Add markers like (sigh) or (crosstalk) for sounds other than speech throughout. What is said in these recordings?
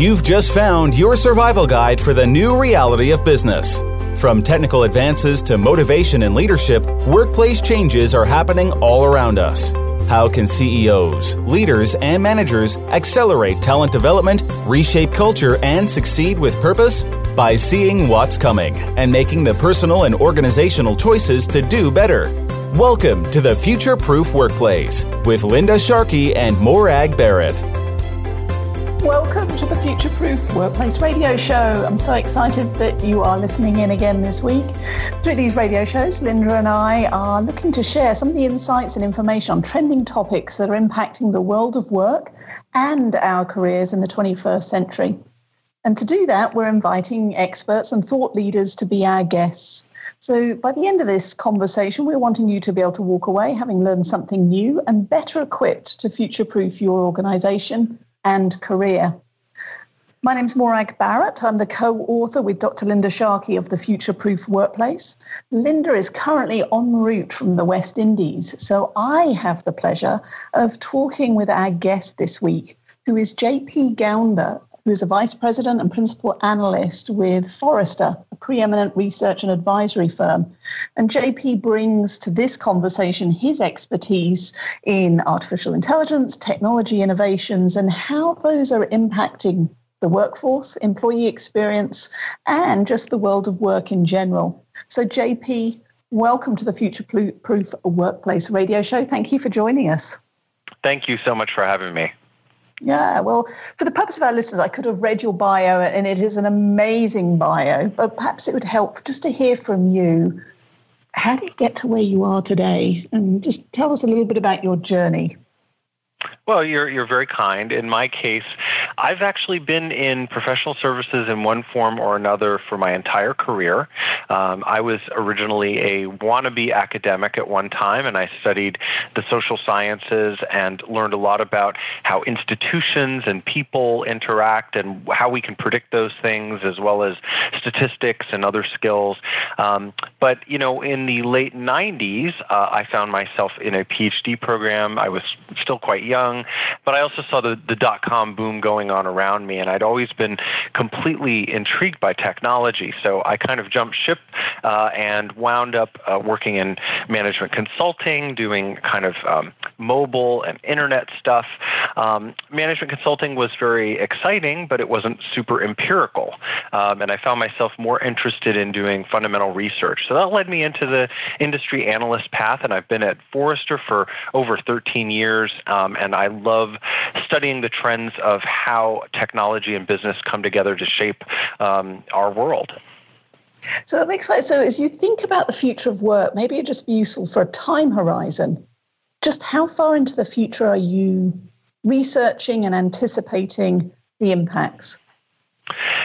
You've just found your survival guide for the new reality of business. From technical advances to motivation and leadership, workplace changes are happening all around us. How can CEOs, leaders, and managers accelerate talent development, reshape culture, and succeed with purpose? By seeing what's coming and making the personal and organizational choices to do better. Welcome to the Future Proof Workplace with Linda Sharkey and Morag Barrett. Welcome to the Future Proof Workplace Radio Show. I'm so excited that you are listening in again this week. Through these radio shows, Linda and I are looking to share some of the insights and information on trending topics that are impacting the world of work and our careers in the 21st century. And to do that, we're inviting experts and thought leaders to be our guests. So by the end of this conversation, we're wanting you to be able to walk away having learned something new and better equipped to future proof your organization and career. My name's Morag Barrett. I'm the co author with Dr. Linda Sharkey of the Future Proof Workplace. Linda is currently en route from the West Indies, so I have the pleasure of talking with our guest this week, who is JP Gownder, who is a vice president and principal analyst with Forrester, a preeminent research and advisory firm. And JP brings to this conversation his expertise in artificial intelligence, technology innovations, and how those are impacting the workforce, employee experience, and just the world of work in general. So, JP, welcome to the Future Proof Workplace radio show. Thank you for joining us. Thank you so much for having me. Yeah, well, for the purpose of our listeners, I could have read your bio, and it is an amazing bio, but perhaps it would help just to hear from you. How did you get to where you are today? And just tell us a little bit about your journey. Well, you're you're very kind. In my case, I've actually been in professional services in one form or another for my entire career. Um, I was originally a wannabe academic at one time, and I studied the social sciences and learned a lot about how institutions and people interact and how we can predict those things, as well as statistics and other skills. Um, but you know, in the late '90s, uh, I found myself in a PhD program. I was still quite young, but I also saw the, the dot com boom going on around me, and I'd always been completely intrigued by technology. So I kind of jumped ship uh, and wound up uh, working in management consulting, doing kind of um, mobile and internet stuff. Um, management consulting was very exciting, but it wasn't super empirical. Um, and I found myself more interested in doing fundamental research. So that led me into the industry analyst path, and I've been at Forrester for over 13 years. Um, and I love studying the trends of how technology and business come together to shape um, our world. So it makes sense. So as you think about the future of work, maybe it'd just be useful for a time horizon. Just how far into the future are you researching and anticipating the impacts?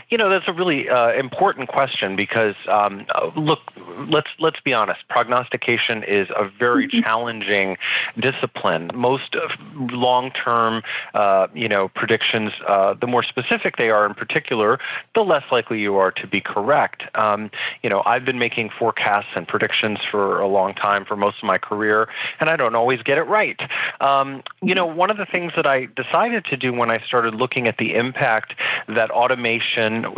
You know, that's a really uh, important question because um, look, let's let's be honest. Prognostication is a very mm-hmm. challenging discipline. Most long-term, uh, you know, predictions, uh, the more specific they are, in particular, the less likely you are to be correct. Um, you know, I've been making forecasts and predictions for a long time, for most of my career, and I don't always get it right. Um, you know, one of the things that I decided to do when I started looking at the impact that automation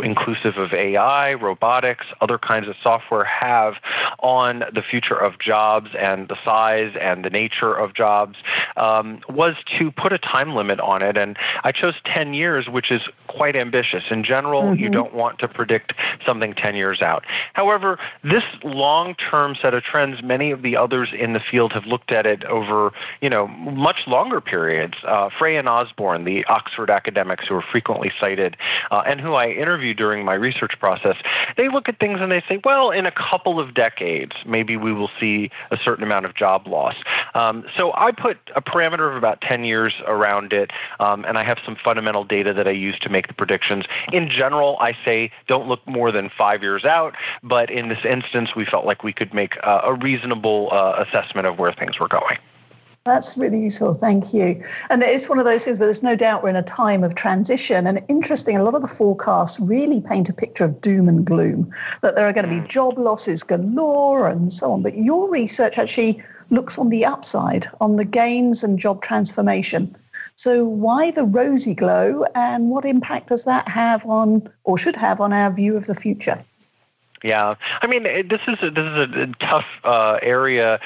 inclusive of AI, robotics, other kinds of software, have on the future of jobs and the size and the nature of jobs um, was to put a time limit on it. And I chose 10 years, which is quite ambitious. In general, mm-hmm. you don't want to predict something 10 years out. However, this long term set of trends, many of the others in the field have looked at it over, you know, much longer periods. Uh, Frey and Osborne, the Oxford academics who are frequently cited, uh, and who I interview during my research process, they look at things and they say, well, in a couple of decades, maybe we will see a certain amount of job loss. Um, so I put a parameter of about 10 years around it, um, and I have some fundamental data that I use to make the predictions. In general, I say don't look more than five years out, but in this instance, we felt like we could make uh, a reasonable uh, assessment of where things were going. That's really useful. Thank you. And it's one of those things where there's no doubt we're in a time of transition. And interesting, a lot of the forecasts really paint a picture of doom and gloom, that there are going to be job losses galore and so on. But your research actually looks on the upside, on the gains and job transformation. So, why the rosy glow, and what impact does that have on, or should have on, our view of the future? Yeah, I mean, this is a, this is a tough uh, area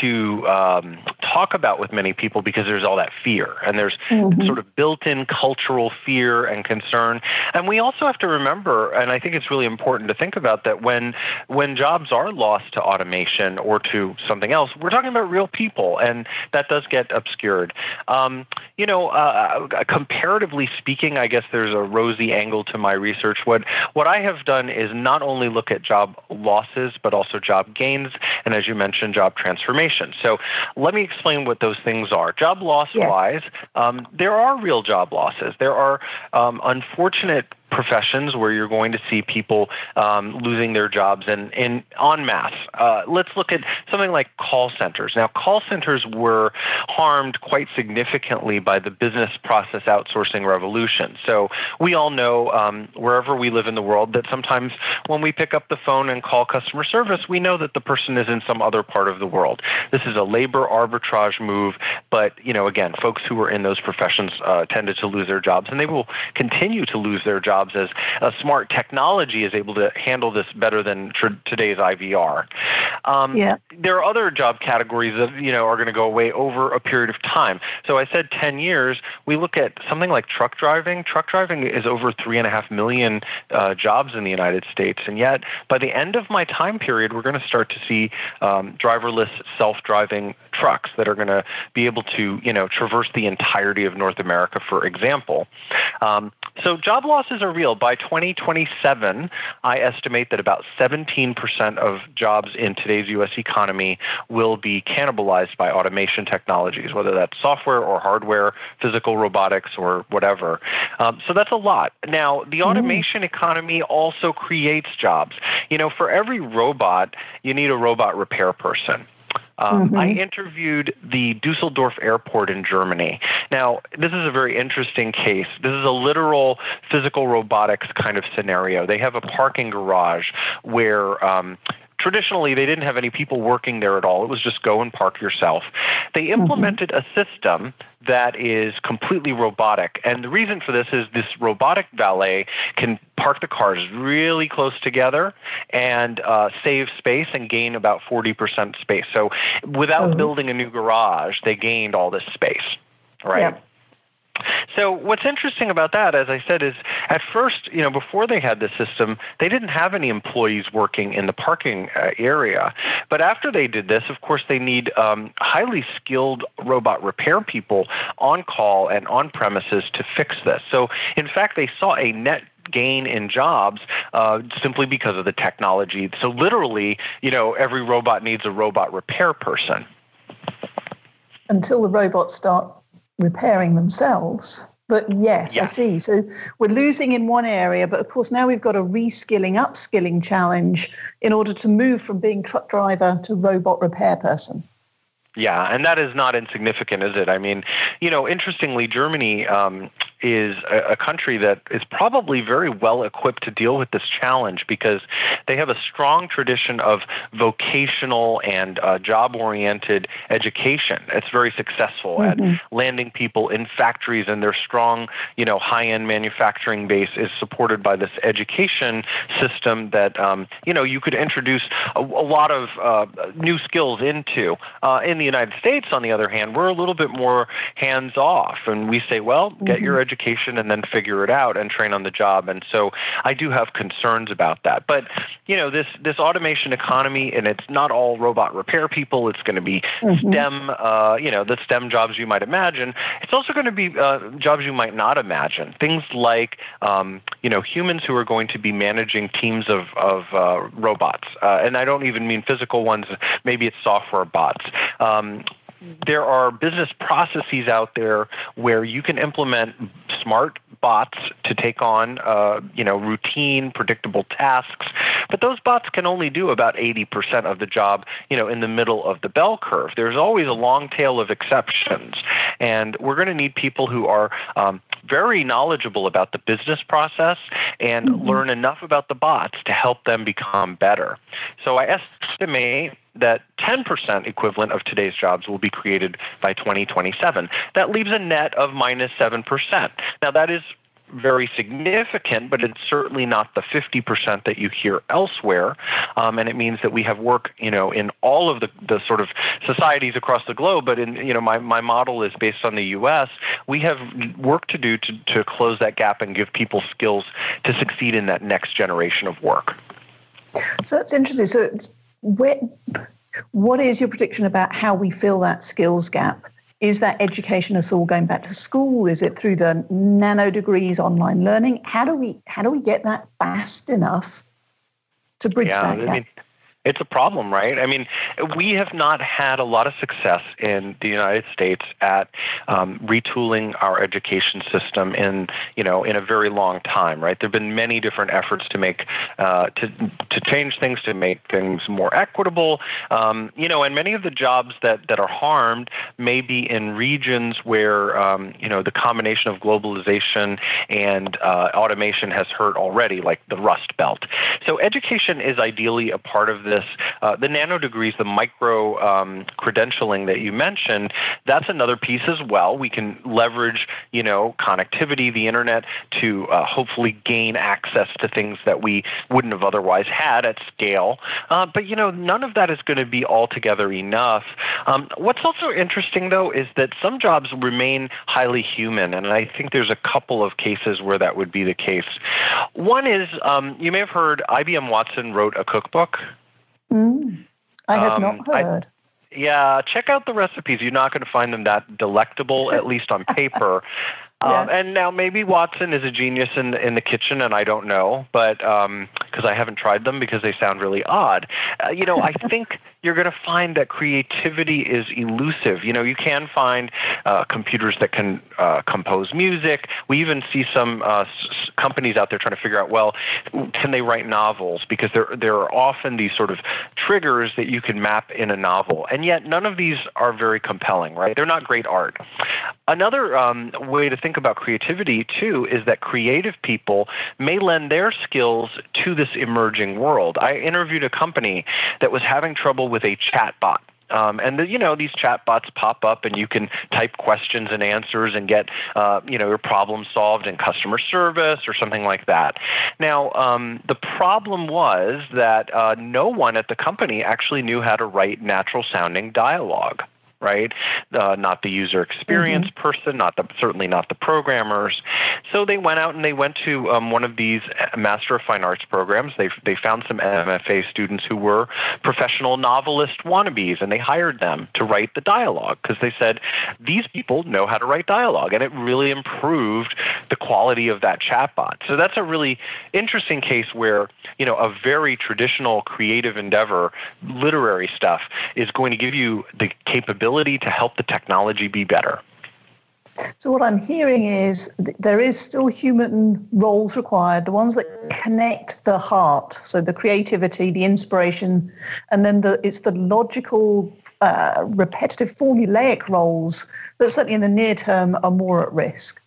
to um, talk about with many people because there's all that fear and there's mm-hmm. sort of built-in cultural fear and concern, and we also have to remember, and I think it's really important to think about that when when jobs are lost to automation or to something else, we're talking about real people, and that does get obscured. Um, you know, uh, uh comparatively speaking, I guess there's a rosy angle to my research. What what I have done is not only look at job losses, but also job gains, and as you mentioned, job transformation. So let me explain what those things are. Job loss wise, yes. um, there are real job losses. There are um, unfortunate professions where you're going to see people um, losing their jobs and in en masse. Uh, let's look at something like call centers. Now, call centers were harmed quite significantly by the business process outsourcing revolution. So we all know um, wherever we live in the world that sometimes when we pick up the phone and call customer service, we know that the person is in some other part of the world. This is a labor arbitrage move, but you know, again, folks who are in those professions uh, tended to lose their jobs, and they will continue to lose their jobs jobs as a smart technology is able to handle this better than tr- today's IVR. Um, yeah. There are other job categories that you know are going to go away over a period of time. So I said 10 years. We look at something like truck driving. Truck driving is over three and a half million uh, jobs in the United States, and yet by the end of my time period, we're going to start to see um, driverless self-driving trucks that are going to be able to you know traverse the entirety of North America, for example. Um, so job losses are real. By 2027, I estimate that about 17% of jobs in today's U.S. economy will be cannibalized by automation technologies, whether that's software or hardware, physical robotics, or whatever. Um, so that's a lot. Now, the mm-hmm. automation mm. economy also creates jobs. You know, for every robot, you need a robot repair person. Um, mm-hmm. I interviewed the Dusseldorf airport in Germany. Now, this is a very interesting case. This is a literal physical robotics kind of scenario. They have a parking garage where um, traditionally they didn't have any people working there at all. It was just go and park yourself. They mm-hmm. implemented mm-hmm. a system that is completely robotic. And the reason for this is this robotic valet can park the cars really close together and uh, save space and gain about 40% space. So without mm-hmm. building a new garage, they gained all this space, right? Yep. So what's interesting about that, as I said, is at first, you know, before they had this system, they didn't have any employees working in the parking uh, area. But after they did this, of course, they need um, highly skilled robot repair people on call and on premises to fix this. So in fact, they saw a net gain in jobs uh, simply because of the technology. So literally, you know, every robot needs a robot repair person. Until the robots start repairing themselves. But yes, I see. So we're losing in one area, but of course now we've got a reskilling, upskilling challenge in order to move from being truck driver to robot repair person. Yeah, and that is not insignificant, is it? I mean, you know, interestingly, Germany um, is a, a, country that is probably very well equipped to deal with this challenge because they have a strong tradition of vocational and uh, job oriented education. It's very successful mm-hmm. at landing people in factories, and their strong, you know, high end manufacturing base is supported by this education system that, um, you know, you could introduce a, a lot of uh, new skills into. Uh, in the United States, on the other hand, we're a little bit more hands off, and we say, well, get mm-hmm. your education and then figure it out and train on the job. And so I do have concerns about that. But you know, this this automation economy, and it's not all robot repair people. It's going to be mm-hmm. STEM, uh, you know, the STEM jobs you might imagine. It's also going to be uh, jobs you might not imagine. Things like um, you know humans who are going to be managing teams of of uh, robots, uh, and I don't even mean physical ones. Maybe it's software bots. Um, there are business processes out there where you can implement smart bots to take on uh, you know routine predictable tasks. But those bots can only do about 80% of the job you know in the middle of the bell curve. There's always a long tail of exceptions. And we're going to need people who are um, very knowledgeable about the business process and mm-hmm. learn enough about the bots to help them become better. So I estimate that 10% equivalent of today's jobs will be created by 2027. That leaves a net of minus 7%. Now, that is very significant, but it's certainly not the 50% that you hear elsewhere. Um, and it means that we have work, you know, in all of the, the sort of societies across the globe. But in, you know, my, my model is based on the U.S. We have work to do to, to close that gap and give people skills to succeed in that next generation of work. So that's interesting. So, where, what is your prediction about how we fill that skills gap? Is that education us all going back to school? Is it through the nano degrees online learning? How do we how do we get that fast enough to bridge yeah, that gap? I mean, it's a problem, right? I mean, we have not had a lot of success in the United States at um, retooling our education system in you know in a very long time, right? There've been many different efforts to make uh, to to change things, to make things more equitable, um, you know, and many of the jobs that that are harmed may be in regions where um, you know the combination of globalization and uh, automation has hurt already, like the Rust Belt. So education is ideally a part of this. Uh, the nano degrees, the micro um, credentialing that you mentioned, that's another piece as well. We can leverage, you know, connectivity, the internet, to uh, hopefully gain access to things that we wouldn't have otherwise had at scale. Uh, but you know, none of that is going to be altogether enough. Um, what's also interesting, though, is that some jobs remain highly human, and I think there's a couple of cases where that would be the case. One is um, you may have heard IBM Watson wrote a cookbook. Mm, I have um, not heard. I, yeah, check out the recipes. You're not going to find them that delectable, at least on paper. (laughs) Yeah. Um, and now maybe Watson is a genius in in the kitchen, and I don't know, but because um, I haven't tried them because they sound really odd. Uh, you know, I think (laughs) you're going to find that creativity is elusive. You know, you can find uh, computers that can uh, compose music. We even see some uh, s- companies out there trying to figure out, well, can they write novels? Because there there are often these sort of triggers that you can map in a novel, and yet none of these are very compelling, right? They're not great art. Another um, way to think about creativity too is that creative people may lend their skills to this emerging world. I interviewed a company that was having trouble with a chatbot. Um, and the, you know these chatbots pop up, and you can type questions and answers and get uh, you know your problem solved in customer service or something like that. Now um, the problem was that uh, no one at the company actually knew how to write natural sounding dialogue right? Uh, not the user experience mm-hmm. person, not the certainly not the programmers. So they went out and they went to um, one of these uh, Master of Fine Arts programs. They they found some MFA students who were professional novelist wannabes, and they hired them to write the dialogue because they said these people know how to write dialogue, and it really improved the quality of that chatbot. So that's a really interesting case where you know a very traditional creative endeavor, literary stuff, is going to give you the capability ability to help the technology be better. So, what I'm hearing is there is still human roles required, the ones that connect the heart, so the creativity, the inspiration, and then the, it's the logical, uh, repetitive, formulaic roles that certainly in the near term are more at risk.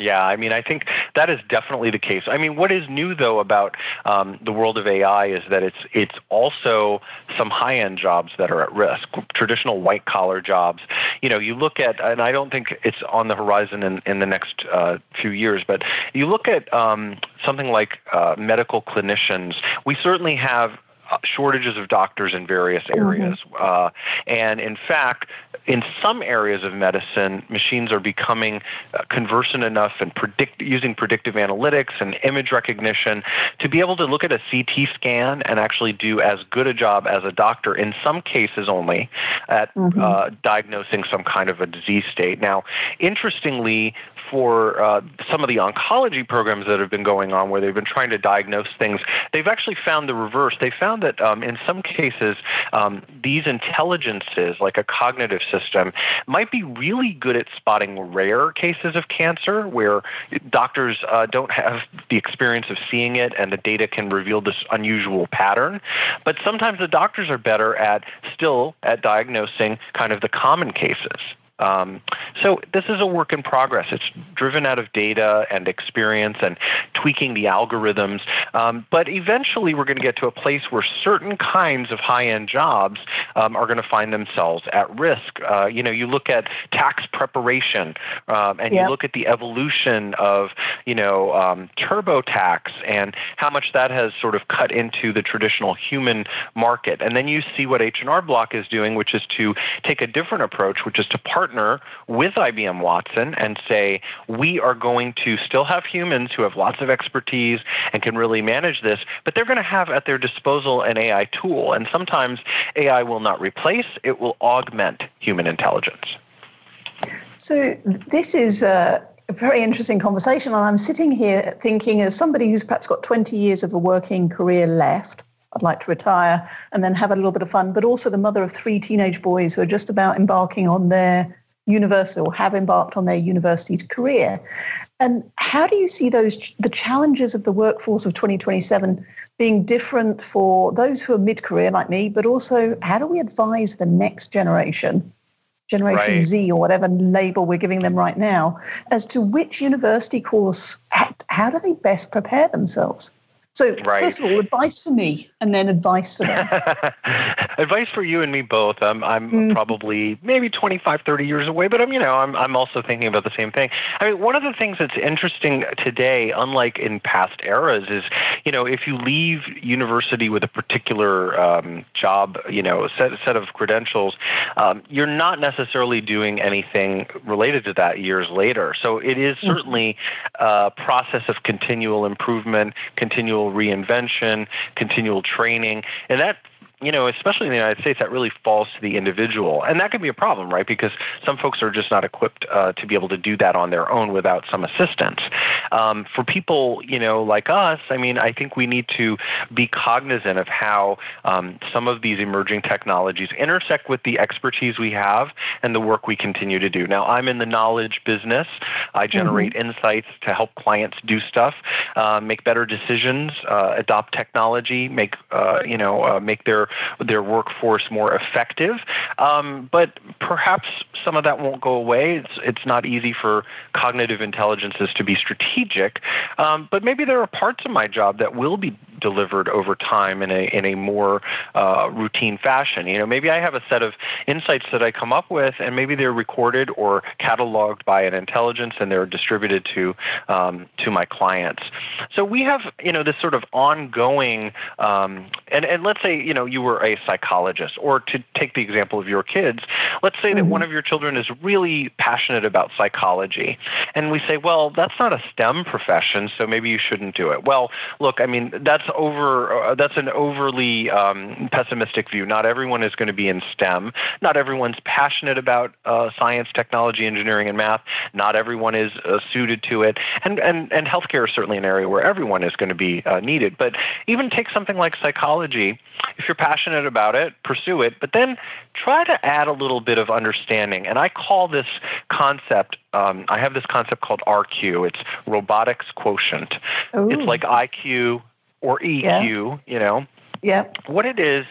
Yeah, I mean, I think that is definitely the case. I mean, what is new though about um, the world of AI is that it's it's also some high end jobs that are at risk. Traditional white collar jobs. You know, you look at, and I don't think it's on the horizon in, in the next uh, few years, but you look at um, something like uh, medical clinicians. We certainly have shortages of doctors in various mm-hmm. areas. Mm-hmm. Uh, and in fact, in some areas of medicine, machines are becoming uh, conversant enough and predict using predictive analytics and image recognition to be able to look at a CT scan and actually do as good a job as a doctor, in some cases only, at mm-hmm. uh, diagnosing some kind of a disease state. Now, interestingly, for uh, some of the oncology programs that have been going on where they've been trying to diagnose things, they've actually found the reverse. They found that um, in some cases, um, these intelligences, like a cognitive system, might be really good at spotting rare cases of cancer where doctors uh, don't have the experience of seeing it and the data can reveal this unusual pattern. But sometimes the doctors are better at still at diagnosing kind of the common cases. Um, so this is a work in progress. It's driven out of data and experience and tweaking the algorithms. Um, but eventually, we're going to get to a place where certain kinds of high-end jobs um, are going to find themselves at risk. Uh, you know, you look at tax preparation, um, and yep. you look at the evolution of you know um, TurboTax and how much that has sort of cut into the traditional human market. And then you see what H&R Block is doing, which is to take a different approach, which is to partner with IBM Watson and say, we are going to still have humans who have lots of expertise and can really manage this, but they're going to have at their disposal an AI tool. And sometimes AI will not replace, it will augment human intelligence. So this is a very interesting conversation. And I'm sitting here thinking, as somebody who's perhaps got 20 years of a working career left, I'd like to retire and then have a little bit of fun, but also the mother of three teenage boys who are just about embarking on their university or have embarked on their university career. And how do you see those the challenges of the workforce of 2027 being different for those who are mid-career like me, but also how do we advise the next generation, Generation right. Z or whatever label we're giving them right now, as to which university course, how do they best prepare themselves? So, right. first of all, advice for me, and then advice for them. (laughs) advice for you and me both. I'm, I'm mm. probably maybe 25, 30 years away, but I'm, you know, I'm, I'm also thinking about the same thing. I mean, one of the things that's interesting today, unlike in past eras, is, you know, if you leave university with a particular um, job, you know, set set of credentials, um, you're not necessarily doing anything related to that years later. So it is mm-hmm. certainly a process of continual improvement, continual reinvention, continual training, and that you know, especially in the United States, that really falls to the individual. And that can be a problem, right? Because some folks are just not equipped uh, to be able to do that on their own without some assistance. Um, for people, you know, like us, I mean, I think we need to be cognizant of how um, some of these emerging technologies intersect with the expertise we have and the work we continue to do. Now, I'm in the knowledge business. I generate mm-hmm. insights to help clients do stuff, uh, make better decisions, uh, adopt technology, make, uh, you know, uh, make their their workforce more effective. Um, but perhaps some of that won't go away. It's it's not easy for cognitive intelligences to be strategic. Um, but maybe there are parts of my job that will be delivered over time in a in a more uh, routine fashion. You know, maybe I have a set of insights that I come up with, and maybe they're recorded or cataloged by an intelligence, and they're distributed to um, to my clients. So we have you know this sort of ongoing, um, and and let's say you know you were a psychologist, or to take the example of your kids, let's say mm-hmm. that one of your children is really passionate about psychology, and we say, well, that's not a STEM profession, so maybe you shouldn't do it. Well, look, I mean that's over. Uh, that's an overly um, pessimistic view. Not everyone is going to be in STEM. Not everyone's passionate about uh, science, technology, engineering, and math. Not everyone is uh, suited to it. And and and healthcare is certainly an area where everyone is going to be uh, needed. But even take something like psychology. If you're passionate about it, pursue it. But then try to add a little bit of understanding. And I call this concept um, I have this concept called RQ. It's robotics quotient. Ooh. It's like IQ or EQ, yeah. you know. Yeah. What it is,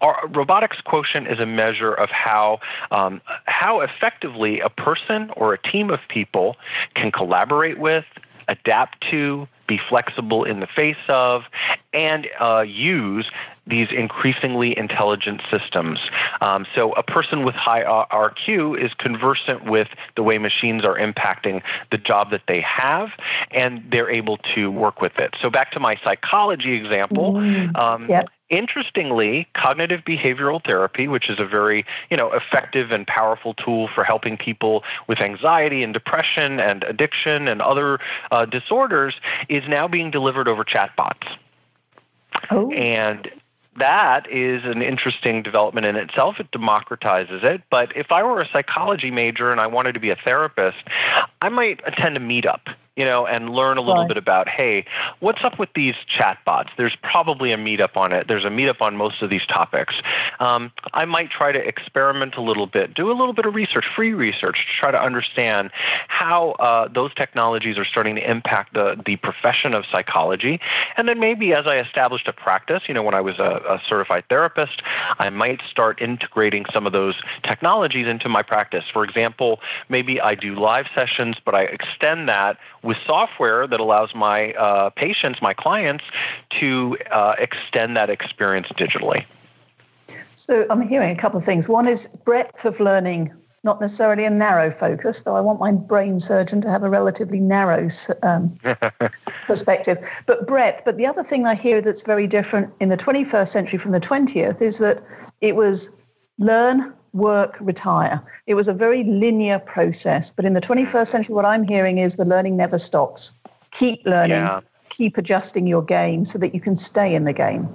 our robotics quotient is a measure of how um, how effectively a person or a team of people can collaborate with, adapt to, be flexible in the face of, and uh, use these increasingly intelligent systems. Um, so a person with high RQ is conversant with the way machines are impacting the job that they have, and they're able to work with it. So back to my psychology example. Mm, um, yep. Interestingly, cognitive behavioral therapy, which is a very you know effective and powerful tool for helping people with anxiety and depression and addiction and other uh, disorders, is now being delivered over chatbots. Oh. And that is an interesting development in itself. It democratizes it. But if I were a psychology major and I wanted to be a therapist, I might attend a meetup you know, and learn a little Right. bit about, hey, what's up with these chatbots? There's probably a meetup on it. There's a meetup on most of these topics. Um, I might try to experiment a little bit, do a little bit of research, free research, to try to understand how uh, those technologies are starting to impact the, the profession of psychology. And then maybe as I established a practice, you know, when I was a, a certified therapist, I might start integrating some of those technologies into my practice. For example, maybe I do live sessions, but I extend that with software that allows my uh, patients, my clients, to uh, extend that experience digitally. So I'm hearing a couple of things. One is breadth of learning, not necessarily a narrow focus, though I want my brain surgeon to have a relatively narrow um, (laughs) perspective, but breadth. But the other thing I hear that's very different in the 21st century from the 20th is that it was learn, work, retire. It was a very linear process. But in the 21st century, what I'm hearing is the learning never stops. Keep learning, Yeah. keep adjusting your game so that you can stay in the game.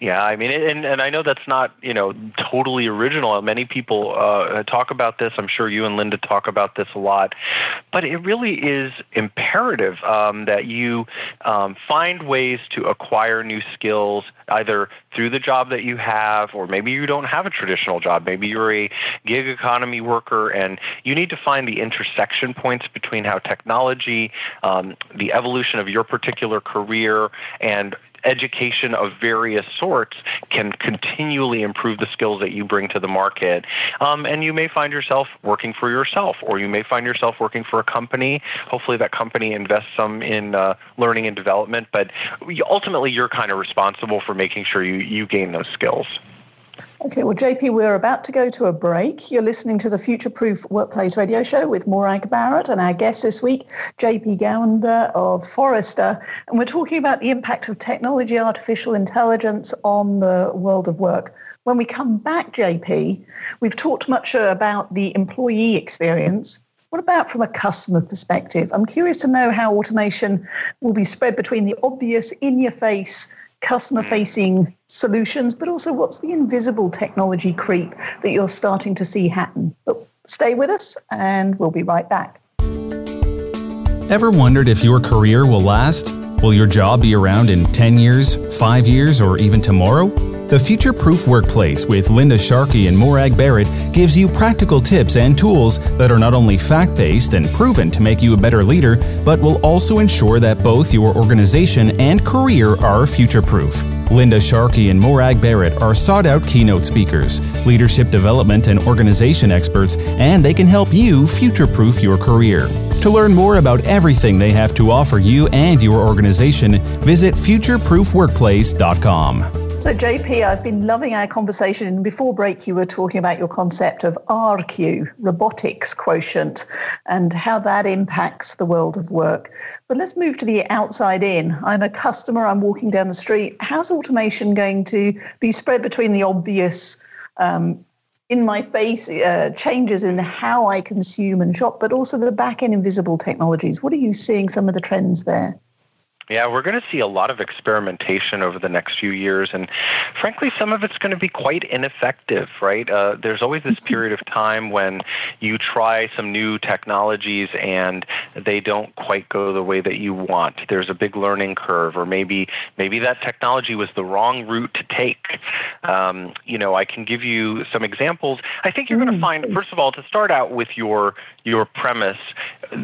Yeah, I mean, and, and I know that's not you know totally original. Many people uh, talk about this. I'm sure you and Linda talk about this a lot, but it really is imperative um, that you um, find ways to acquire new skills, either through the job that you have, or maybe you don't have a traditional job. Maybe you're a gig economy worker, and you need to find the intersection points between how technology, um, the evolution of your particular career, and education of various sorts can continually improve the skills that you bring to the market. Um, and you may find yourself working for yourself, or you may find yourself working for a company. Hopefully, that company invests some in uh, learning and development, but ultimately, you're kind of responsible for making sure you, you gain those skills. Okay, well, JP, we're about to go to a break. You're listening to the Future Proof Workplace Radio Show with Morag Barrett and our guest this week, JP Gownder of Forrester. And we're talking about the impact of technology, artificial intelligence on the world of work. When we come back, JP, we've talked much about the employee experience. What about from a customer perspective? I'm curious to know how automation will be spread between the obvious, in your face, customer facing solutions, but also what's the invisible technology creep that you're starting to see happen. But stay with us and we'll be right back. Ever wondered if your career will last? Will your job be around in 10 years, 5 years, or even tomorrow? The Future Proof Workplace with Linda Sharkey and Morag Barrett gives you practical tips and tools that are not only fact based and proven to make you a better leader, but will also ensure that both your organization and career are future proof. Linda Sharkey and Morag Barrett are sought out keynote speakers, leadership development and organization experts, and they can help you future proof your career. To learn more about everything they have to offer you and your organization, visit futureproofworkplace.com. So, JP, I've been loving our conversation. Before break, you were talking about your concept of RQ, robotics quotient, and how that impacts the world of work. But let's move to the outside in. I'm a customer, I'm walking down the street. How's automation going to be spread between the obvious, um, in my face uh, changes in how I consume and shop, but also the back end invisible technologies? What are you seeing some of the trends there? Yeah, we're going to see a lot of experimentation over the next few years, and frankly, some of it's going to be quite ineffective, right? Uh, there's always this period of time when you try some new technologies and they don't quite go the way that you want. There's a big learning curve, or maybe maybe that technology was the wrong route to take. Um, you know, I can give you some examples. I think you're going to find, first of all, to start out with your your premise,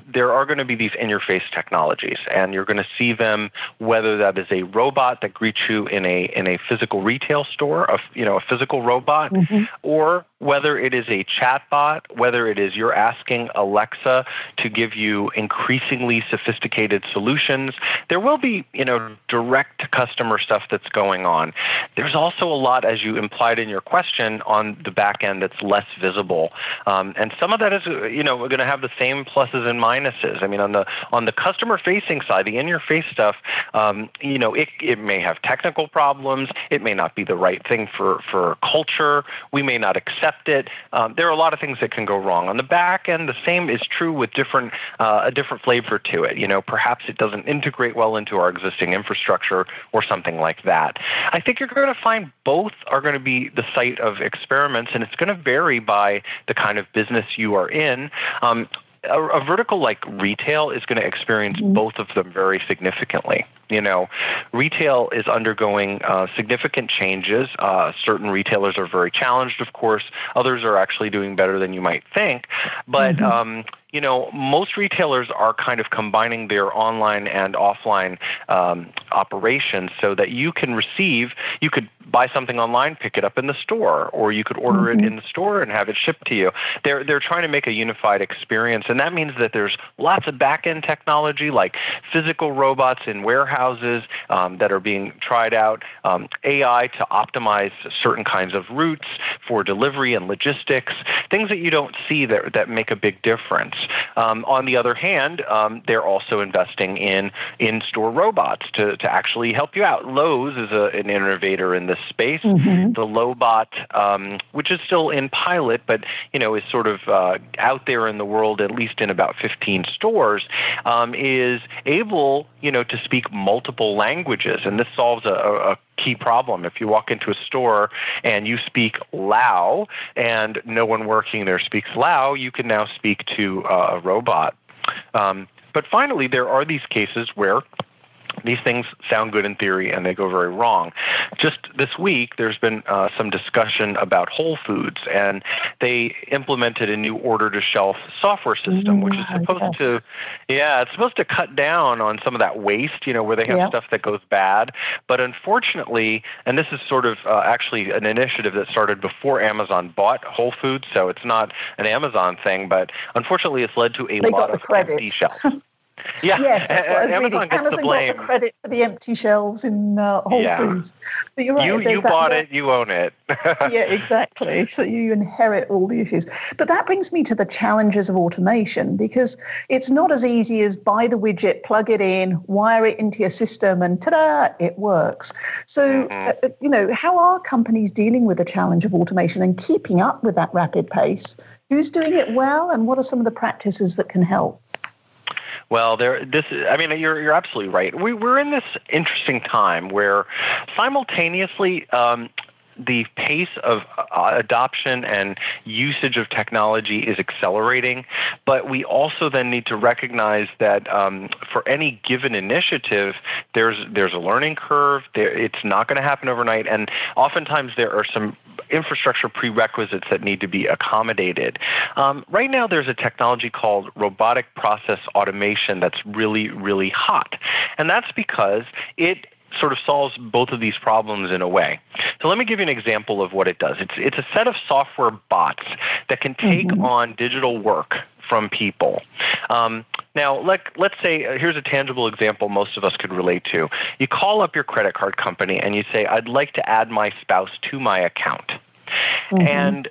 there are going to be these in-your-face technologies, and you're going to see them whether that is a robot that greets you in a in a physical retail store, a you know a physical robot, mm-hmm. or whether it is a chatbot, whether it is you're asking Alexa to give you increasingly sophisticated solutions, there will be, you know, direct customer stuff that's going on. There's also a lot, as you implied in your question, on the back end that's less visible, um, and some of that is, you know, we're going to have the same pluses and minuses. I mean, on the on the customer facing side, the in your face stuff, um, you know, it it may have technical problems. It may not be the right thing for for culture. We may not accept it. Um, there are a lot of things that can go wrong. On the back end, the same is true with different uh, a different flavor to it. You know, perhaps it doesn't integrate well into our existing infrastructure or something like that. I think you're going to find both are going to be the site of experiments, and it's going to vary by the kind of business you are in. Um, a, a vertical like retail is going to experience mm-hmm. both of them very significantly. You know, retail is undergoing uh, significant changes. Uh, certain retailers are very challenged, of course. Others are actually doing better than you might think. But mm-hmm. um, you know, most retailers are kind of combining their online and offline um, operations so that you can receive, you could buy something online, pick it up in the store, or you could order mm-hmm. it in the store and have it shipped to you. They're they're trying to make a unified experience, and that means that there's lots of back end technology like physical robots in warehouses um, that are being tried out, um, AI to optimize certain kinds of routes for delivery and logistics, things that you don't see that that make a big difference. Um, on the other hand, um, they're also investing in in-store robots to, to actually help you out. Lowe's is a, an innovator in this space. Mm-hmm. The LoweBot, um, which is still in pilot, but you know is sort of uh, out there in the world, at least in about 15 stores, um, is able you know to speak multiple languages, and this solves a, a key problem. If you walk into a store and you speak Lao and no one working there speaks Lao, you can now speak to uh, a robot. Um, but finally, there are these cases where these things sound good in theory and they go very wrong. Just this week, there's been uh, some discussion about Whole Foods, and they implemented a new order to shelf software system, which is mm, supposed yes. to, yeah, it's supposed to cut down on some of that waste, you know, where they have yep. stuff that goes bad. But unfortunately, and this is sort of uh, actually an initiative that started before Amazon bought Whole Foods, so it's not an Amazon thing, but unfortunately, it's led to a they lot of empty shelves. (laughs) Yeah, yes, that's what I was Amazon reading. Amazon the got the credit for the empty shelves in uh, Whole yeah. Foods. But you're right. You, you bought it, you own it. (laughs) yeah, exactly. So you inherit all the issues. But that brings me to the challenges of automation because it's not as easy as buy the widget, plug it in, wire it into your system, and ta-da, it works. So, mm-hmm. uh, you know, how are companies dealing with the challenge of automation and keeping up with that rapid pace? Who's doing it well, and what are some of the practices that can help? Well, there. This. I mean, you're you're absolutely right. We we're in this interesting time where simultaneously. Um, the pace of uh, adoption and usage of technology is accelerating, but we also then need to recognize that um, for any given initiative, there's there's a learning curve. There, it's not going to happen overnight, and oftentimes there are some infrastructure prerequisites that need to be accommodated. Um, right now, there's a technology called robotic process automation that's really, really hot. And that's because it sort of solves both of these problems in a way. So let me give you an example of what it does. It's it's a set of software bots that can take mm-hmm. on digital work from people. Um, now, let, let's say uh, here's a tangible example most of us could relate to. You call up your credit card company and you say, I'd like to add my spouse to my account. Mm-hmm. And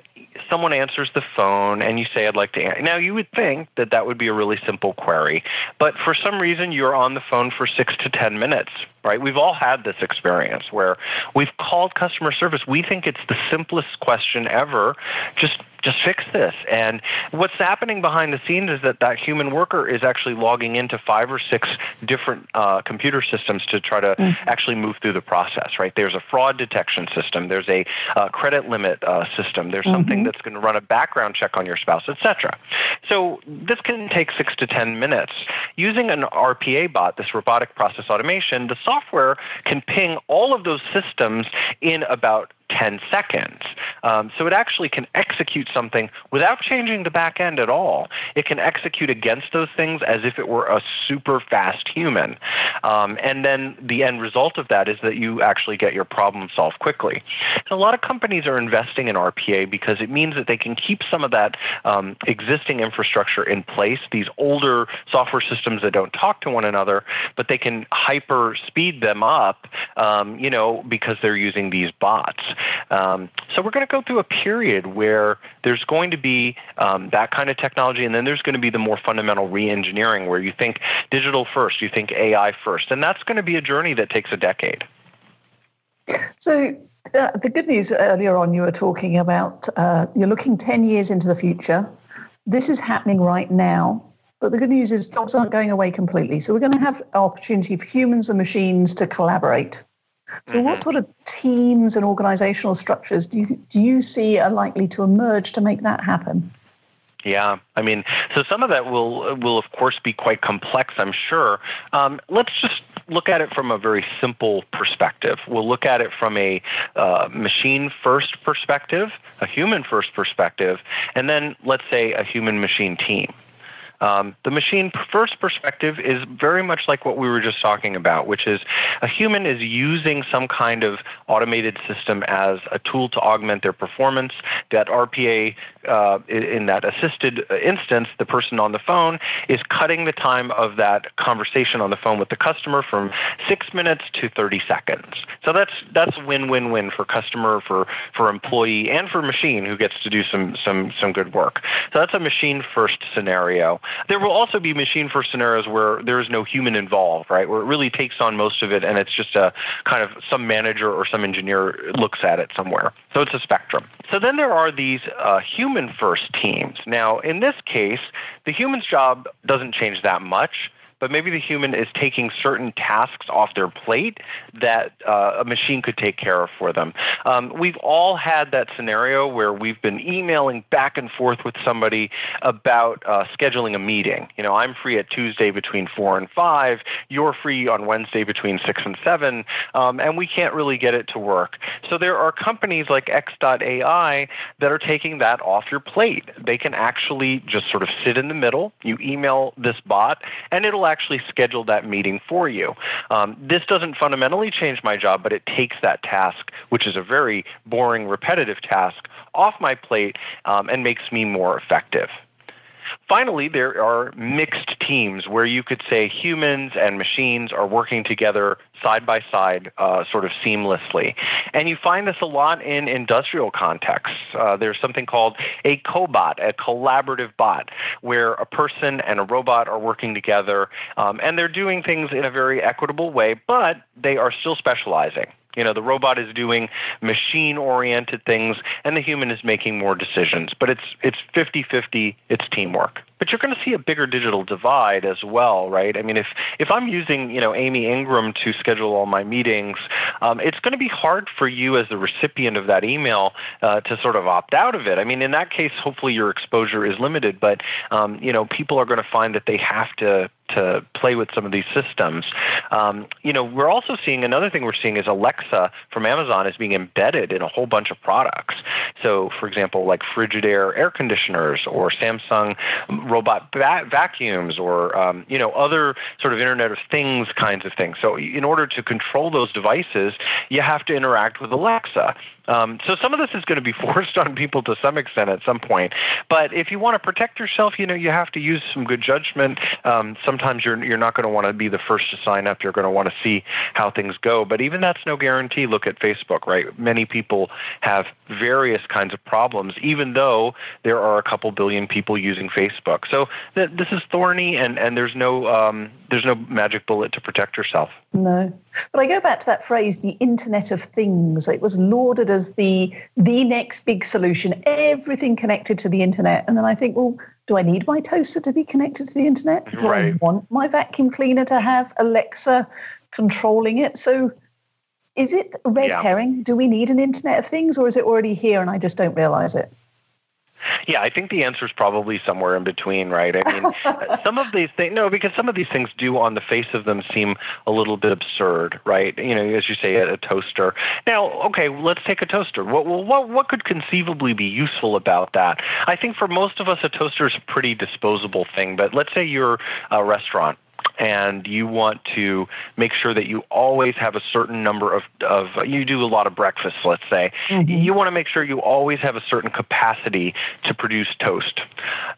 someone answers the phone and you say, I'd like to. Add. Now, you would think that that would be a really simple query, but for some reason, you're on the phone for six to 10 minutes, right? We've all had this experience where we've called customer service. We think it's the simplest question ever. Just just fix this. And what's happening behind the scenes is that that human worker is actually logging into five or six different uh, computer systems to try to mm-hmm. actually move through the process, right? There's a fraud detection system, there's a uh, credit limit uh, system, there's mm-hmm. something that's going to run a background check on your spouse, etc. So this can take six to 10 minutes. Using an RPA bot, this robotic process automation, the software can ping all of those systems in about 10 seconds. Um, so it actually can execute something without changing the back end at all. It can execute against those things as if it were a super fast human. Um, and then the end result of that is that you actually get your problem solved quickly. A lot of companies are investing in RPA because it means that they can keep some of that um, existing infrastructure in place, these older software systems that don't talk to one another, but they can hyper speed them up, um, you know, because they're using these bots. Um, so we're going to go through a period where there's going to be um, that kind of technology, and then there's going to be the more fundamental re-engineering where you think digital first, you think AI first, and that's going to be a journey that takes a decade. So uh, the good news earlier on, you were talking about uh, you're looking 10 years into the future. This is happening right now. But the good news is jobs aren't going away completely. So we're going to have opportunity for humans and machines to collaborate. So, mm-hmm. what sort of teams and organizational structures do you, do you see are likely to emerge to make that happen? Yeah, I mean, so some of that will will of course be quite complex, I'm sure. Um, let's just look at it from a very simple perspective. We'll look at it from a uh, machine first perspective, a human first perspective, and then let's say a human machine team. Um, the machine first perspective is very much like what we were just talking about, which is a human is using some kind of automated system as a tool to augment their performance. That RPA, uh, in that assisted instance, the person on the phone is cutting the time of that conversation on the phone with the customer from six minutes to 30 seconds. So that's that's win-win-win for customer, for for employee, and for machine who gets to do some some some good work. So that's a machine first scenario. There will also be machine first scenarios where there is no human involved, right? Where it really takes on most of it and it's just a kind of some manager or some engineer looks at it somewhere. So it's a spectrum. So then there are these uh, human first teams. Now, in this case, the human's job doesn't change that much but maybe the human is taking certain tasks off their plate that uh, a machine could take care of for them. Um, we've all had that scenario where we've been emailing back and forth with somebody about uh, scheduling a meeting. You know, I'm free at Tuesday between 4 and 5, you're free on Wednesday between 6 and 7, um, and we can't really get it to work. So there are companies like X.AI that are taking that off your plate. They can actually just sort of sit in the middle. You email this bot, and it'll actually schedule that meeting for you. Um, this doesn't fundamentally change my job, but it takes that task, which is a very boring, repetitive task, off my plate um, and makes me more effective. Finally, there are mixed teams where you could say humans and machines are working together side by side, uh, sort of seamlessly. And you find this a lot in industrial contexts. Uh, there's something called a cobot, a collaborative bot, where a person and a robot are working together, um, and they're doing things in a very equitable way, but they are still specializing. You know, the robot is doing machine-oriented things, and the human is making more decisions. But it's it's 50-50. It's teamwork. But you're going to see a bigger digital divide as well, right? I mean, if if I'm using you know Amy Ingram to schedule all my meetings, um, it's going to be hard for you as the recipient of that email uh, to sort of opt out of it. I mean, in that case, hopefully your exposure is limited, but um, you know people are going to find that they have to to play with some of these systems. Um, you know, we're also seeing another thing we're seeing is Alexa from Amazon is being embedded in a whole bunch of products. So, for example, like Frigidaire air conditioners or Samsung robot va- vacuums or um, you know other sort of Internet of Things kinds of things. So in order to control those devices, you have to interact with Alexa. Um, so some of this is going to be (laughs) forced on people to some extent at some point. But if you want to protect yourself, you know you have to use some good judgment. Um, sometimes you're you're not going to want to be the first to sign up. You're going to want to see how things go. But even that's no guarantee. Look at Facebook, right? Many people have various kinds of problems, even though there are a couple billion people using Facebook. So th- this is thorny, and and there's no um, there's no magic bullet to protect yourself. No. But I go back to that phrase, the Internet of Things. It was lauded as the the next big solution, everything connected to the internet. And then I think, well, do I need my toaster to be connected to the internet? Do right. I want my vacuum cleaner to have Alexa controlling it? So is it red yeah. herring? Do we need an Internet of Things or is it already here and I just don't realize it? Yeah, I think the answer is probably somewhere in between, right? I mean, (laughs) some of these things, no, because some of these things do, on the face of them, seem a little bit absurd, right? You know, as you say, a, a toaster. Now, okay, let's take a toaster. What, what, what could conceivably be useful about that? I think for most of us, a toaster is a pretty disposable thing. But let's say you're a restaurant and you want to make sure that you always have a certain number of, of you do a lot of breakfasts, let's say, mm-hmm. you want to make sure you always have a certain capacity to produce toast.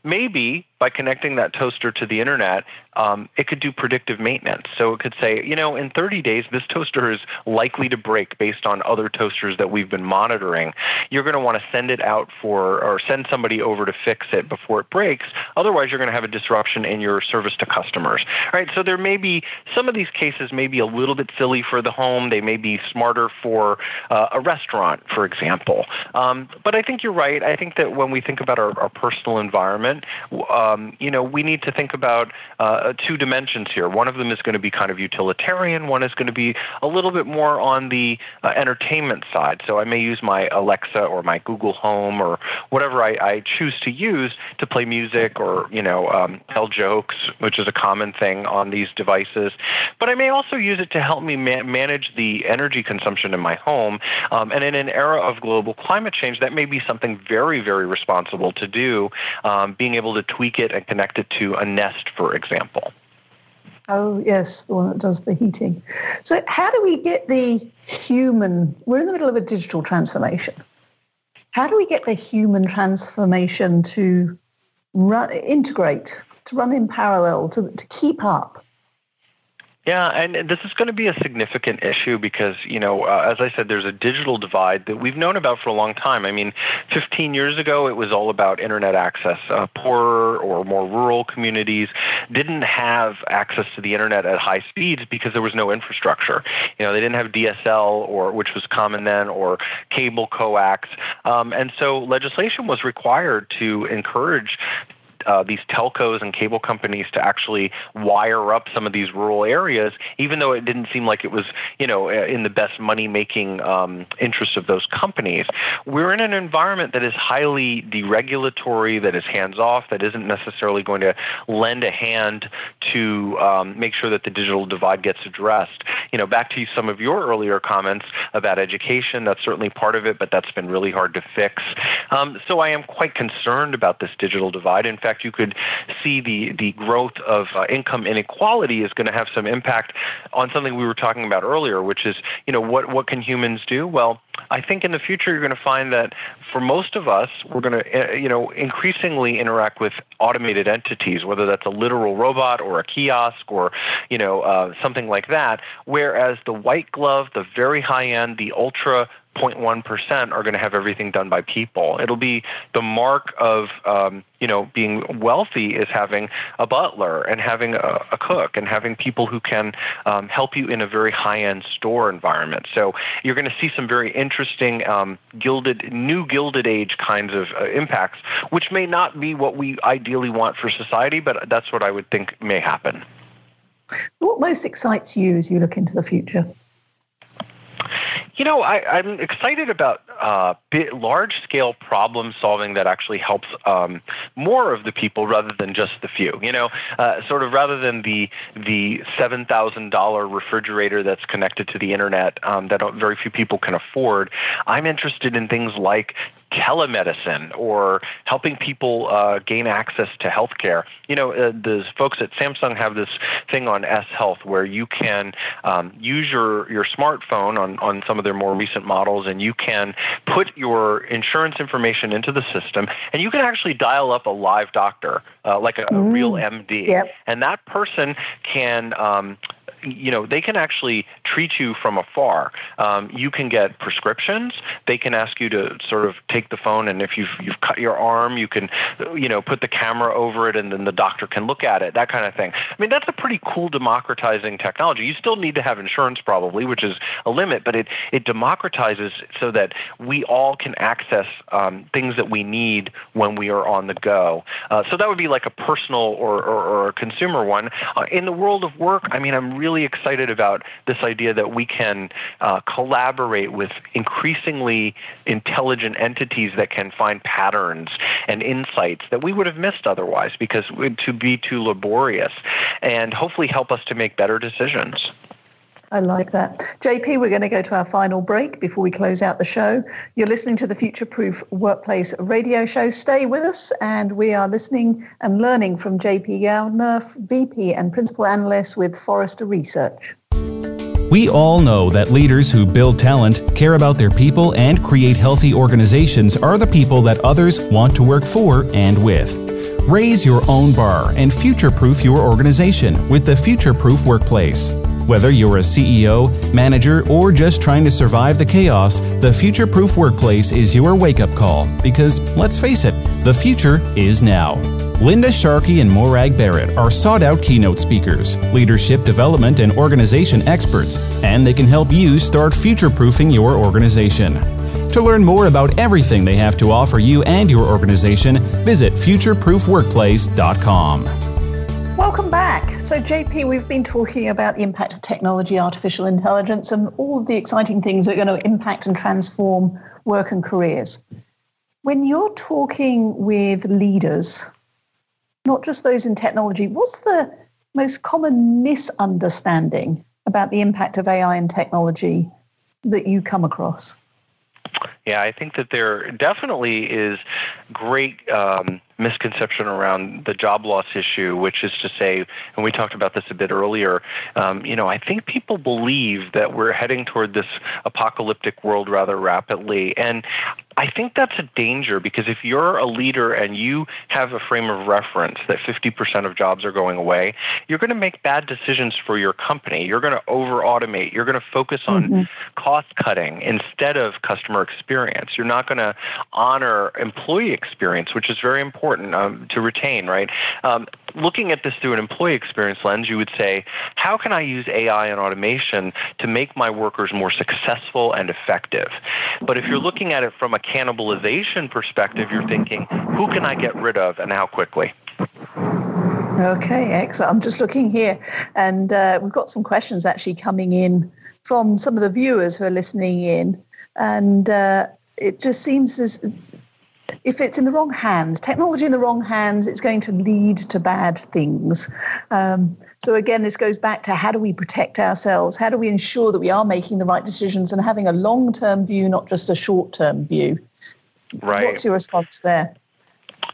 Maybe by connecting that toaster to the internet, um, it could do predictive maintenance. So it could say, you know, in 30 days, this toaster is likely to break based on other toasters that we've been monitoring. You're going to want to send it out for, or send somebody over to fix it before it breaks. Otherwise, you're going to have a disruption in your service to customers. Right? So there may be some of these cases may be a little bit silly for the home. They may be smarter for uh, a restaurant, for example. Um, but I think you're right. I think that when we think about our, our personal environment, um, you know, we need to think about uh, two dimensions here. One of them is going to be kind of utilitarian. One is going to be a little bit more on the uh, entertainment side. So I may use my Alexa or my Google Home or whatever I, I choose to use to play music or you know um, tell jokes, which is a common thing on these devices. But I may also use it to help me ma- manage the energy consumption in my home. Um, and in an era of global climate change, that may be something very, very responsible to do. Um, being able to tweak it and connect it to a Nest, for example. Oh, yes, the one that does the heating. So, how do we get the human? We're in the middle of a digital transformation. How do we get the human transformation to run, integrate, to run in parallel, to, to keep up? Yeah, and this is going to be a significant issue because, you know, uh, as I said, there's a digital divide that we've known about for a long time. I mean, 15 years ago, it was all about internet access. Uh, poorer or more rural communities didn't have access to the internet at high speeds because there was no infrastructure. You know, they didn't have DSL, or which was common then, or cable coax, um, and so legislation was required to encourage uh, these telcos and cable companies to actually wire up some of these rural areas, even though it didn't seem like it was, you know, uh, in the best money-making um, interest of those companies. We're in an environment that is highly deregulatory, that is hands-off, that isn't necessarily going to lend a hand to um, make sure that the digital divide gets addressed. You know, back to some of your earlier comments about education, that's certainly part of it, but that's been really hard to fix. Um, so I am quite concerned about this digital divide. In fact, fact, you could see the the growth of uh, income inequality is going to have some impact on something we were talking about earlier, which is you know what what can humans do? Well, I think in the future you're going to find that for most of us, we're going to, uh, you know, increasingly interact with automated entities, whether that's a literal robot or a kiosk or, you know, uh, something like that. Whereas the white glove, the very high end, the ultra 0.1% are going to have everything done by people. It'll be the mark of um, you know being wealthy is having a butler and having a, a cook and having people who can um, help you in a very high-end store environment. So you're going to see some very interesting um, gilded, new gilded age kinds of uh, impacts, which may not be what we ideally want for society, but that's what I would think may happen. What most excites you as you look into the future? You know, I, am excited about uh, large scale problem solving that actually helps um, more of the people rather than just the few. You know, uh, sort of rather than the the seven thousand dollar refrigerator that's connected to the internet um, that very few people can afford. I'm interested in things like telemedicine or helping people uh, gain access to healthcare. You know, uh, the folks at Samsung have this thing on S Health where you can um, use your, your smartphone on, on some of their more recent models and you can put your insurance information into the system and you can actually dial up a live doctor, uh, like a, a real MD. Yep. And that person can um, you know they can actually treat you from afar. Um, you can get prescriptions. They can ask you to sort of take the phone, and if you've you've cut your arm, you can you know put the camera over it, and then the doctor can look at it. That kind of thing. I mean, that's a pretty cool democratizing technology. You still need to have insurance probably, which is a limit, but it it democratizes so that we all can access um, things that we need when we are on the go. Uh, so that would be like a personal or, or, or a consumer one. Uh, in the world of work, I mean, I'm really really excited about this idea that we can uh, collaborate with increasingly intelligent entities that can find patterns and insights that we would have missed otherwise because to be too laborious and hopefully help us to make better decisions. I like that. JP, we're going to go to our final break before we close out the show. You're listening to the Future Proof Workplace radio show. Stay with us, and we are listening and learning from JP Gownder, VP and Principal Analyst with Forrester Research. We all know that leaders who build talent, care about their people, and create healthy organizations are the people that others want to work for and with. Raise your own bar and future proof your organization with the Future Proof Workplace. Whether you're a CEO, manager, or just trying to survive the chaos, the Future Proof Workplace is your wake up call because, let's face it, the future is now. Linda Sharkey and Morag Barrett are sought out keynote speakers, leadership development and organization experts, and they can help you start future proofing your organization. To learn more about everything they have to offer you and your organization, visit futureproofworkplace.com. Welcome back. So, JP, we've been talking about the impact of technology, artificial intelligence, and all of the exciting things that are going to impact and transform work and careers. When you're talking with leaders, not just those in technology, what's the most common misunderstanding about the impact of AI and technology that you come across? Yeah, I think that there definitely is great um, misconception around the job loss issue, which is to say, and we talked about this a bit earlier, um, you know, I think people believe that we're heading toward this apocalyptic world rather rapidly. And I think that's a danger because if you're a leader and you have a frame of reference that 50% of jobs are going away, you're going to make bad decisions for your company. You're going to over automate. You're going to focus on mm-hmm. cost cutting instead of customer experience. You're not going to honor employee experience, which is very important important um, to retain, right? Um, looking at this through an employee experience lens, you would say, how can I use AI and automation to make my workers more successful and effective? But if you're looking at it from a cannibalization perspective, you're thinking, who can I get rid of and how quickly? Okay, excellent. I'm just looking here, and uh, we've got some questions actually coming in from some of the viewers who are listening in, and uh, it just seems as if it's in the wrong hands, technology in the wrong hands, it's going to lead to bad things. Um, so again, this goes back to how do we protect ourselves? How do we ensure that we are making the right decisions and having a long-term view, not just a short-term view? Right. What's your response there?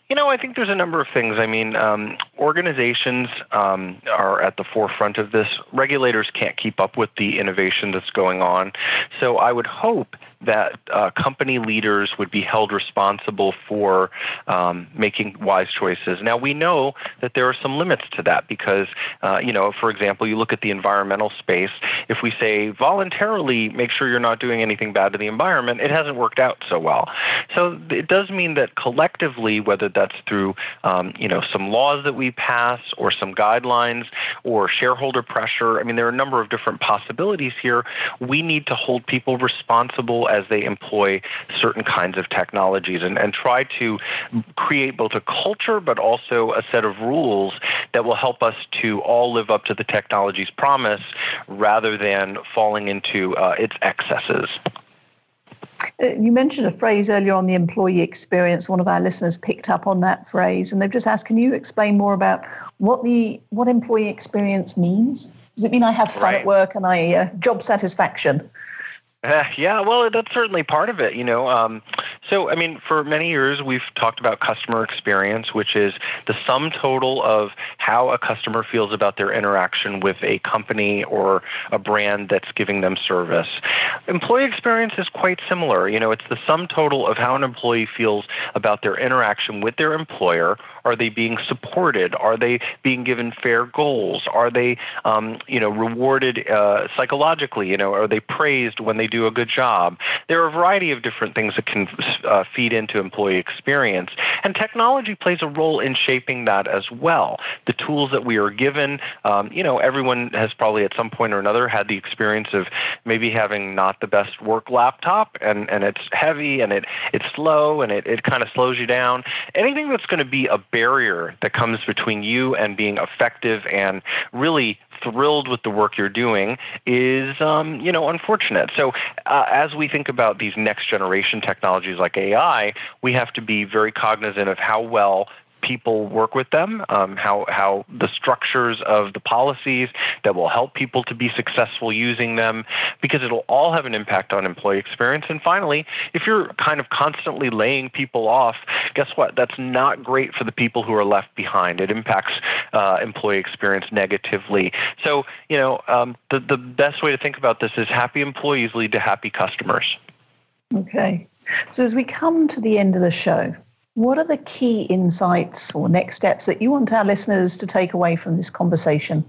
You know, I think there's a number of things. I mean, um, organizations um, are at the forefront of this. Regulators can't keep up with the innovation that's going on. So I would hope that uh, company leaders would be held responsible for um, making wise choices. Now, we know that there are some limits to that because, uh, you know, for example, you look at the environmental space. If we say voluntarily make sure you're not doing anything bad to the environment, it hasn't worked out so well. So it does mean that collectively, whether that's through, um, you know, some laws that we pass or some guidelines or shareholder pressure, I mean, there are a number of different possibilities here. We need to hold people responsible as they employ certain kinds of technologies and, and try to create both a culture but also a set of rules that will help us to all live up to the technology's promise rather than falling into uh, its excesses. Uh, you mentioned a phrase earlier on the employee experience. One of our listeners picked up on that phrase, and they've just asked, "Can you explain more about what the what employee experience means? Does it mean I have fun right. at work and I uh, job satisfaction?" Uh, yeah, well, that's certainly part of it, you know. Um, so, I mean, for many years, we've talked about customer experience, which is the sum total of how a customer feels about their interaction with a company or a brand that's giving them service. Employee experience is quite similar. You know, it's the sum total of how an employee feels about their interaction with their employer are they being supported? Are they being given fair goals? Are they, um, you know, rewarded uh, psychologically? You know, are they praised when they do a good job? There are a variety of different things that can uh, feed into employee experience, and technology plays a role in shaping that as well. The tools that we are given, um, you know, everyone has probably at some point or another had the experience of maybe having not the best work laptop, and and it's heavy and it it's slow and it it kind of slows you down. Anything that's going to be a barrier that comes between you and being effective and really thrilled with the work you're doing is um, you know unfortunate so uh, as we think about these next generation technologies like ai we have to be very cognizant of how well people work with them, um, how how the structures of the policies that will help people to be successful using them, because it'll all have an impact on employee experience. And finally, if you're kind of constantly laying people off, guess what? That's not great for the people who are left behind. It impacts uh, employee experience negatively. So you know, um, the the best way to think about this is happy employees lead to happy customers. Okay. So as we come to the end of the show, what are the key insights or next steps that you want our listeners to take away from this conversation?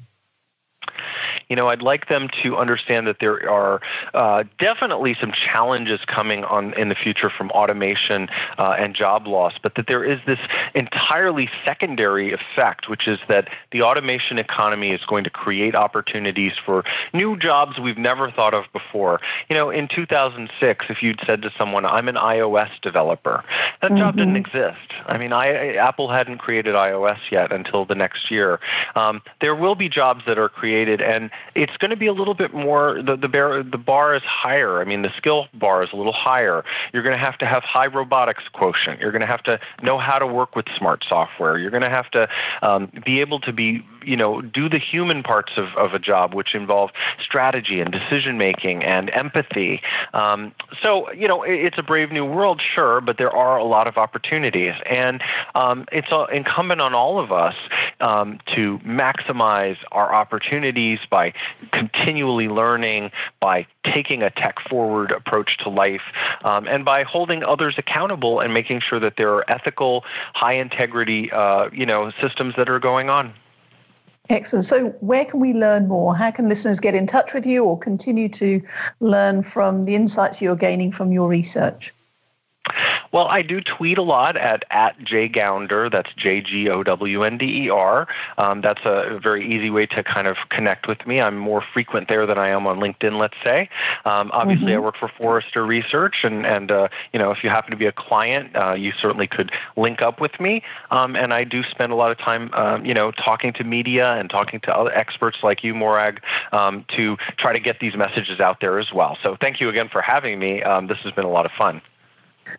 You know, I'd like them to understand that there are uh, definitely some challenges coming on in the future from automation uh, and job loss, but that there is this entirely secondary effect, which is that the automation economy is going to create opportunities for new jobs we've never thought of before. You know, in 2006, if you'd said to someone, "I'm an iOS developer," that mm-hmm. job didn't exist. I mean, I, Apple hadn't created iOS yet until the next year. Um, there will be jobs that are created, and it's going to be a little bit more. The the bar, the bar is higher. I mean, the skill bar is a little higher. You're going to have to have high robotics quotient. You're going to have to know how to work with smart software. You're going to have to um, be able to be you know do the human parts of, of a job which involve strategy and decision making and empathy. Um, so you know it's a brave new world sure but there are a lot of opportunities. And um, it's incumbent on all of us um, to maximize our opportunities by continually learning by taking a tech forward approach to life um, and by holding others accountable and making sure that there are ethical high integrity uh, you know systems that are going on Excellent. So, where can we learn more? How can listeners get in touch with you or continue to learn from the insights you're gaining from your research? Well, I do tweet a lot at at jgownder. That's J G O W N D E R. Um, that's a very easy way to kind of connect with me. I'm more frequent there than I am on LinkedIn. Let's say. Um, obviously, mm-hmm. I work for Forrester Research, and and uh, you know if you happen to be a client, uh, you certainly could link up with me. Um, and I do spend a lot of time, um, you know, talking to media and talking to other experts like you, Morag, um, to try to get these messages out there as well. So thank you again for having me. Um, this has been a lot of fun.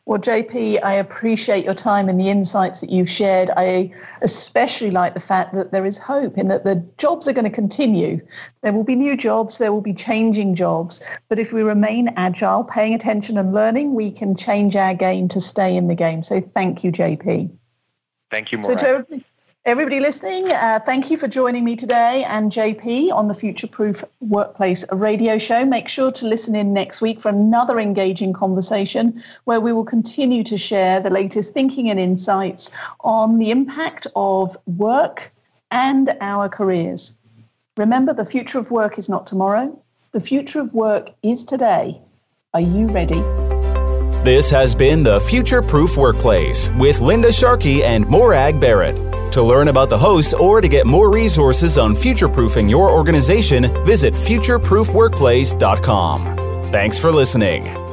Well, JP, I appreciate your time and the insights that you've shared. I especially like the fact that there is hope in that the jobs are going to continue. There will be new jobs, there will be changing jobs. But if we remain agile, paying attention and learning, we can change our game to stay in the game. So thank you, JP. Thank you, Morag. So Everybody listening, uh, thank you for joining me today and JP on the Future Proof Workplace radio show. Make sure to listen in next week for another engaging conversation where we will continue to share the latest thinking and insights on the impact of work and our careers. Remember, the future of work is not tomorrow, the future of work is today. Are you ready? This has been the Future Proof Workplace with Linda Sharkey and Morag Barrett. To learn about the hosts or to get more resources on future proofing your organization, visit futureproofworkplace.com. Thanks for listening.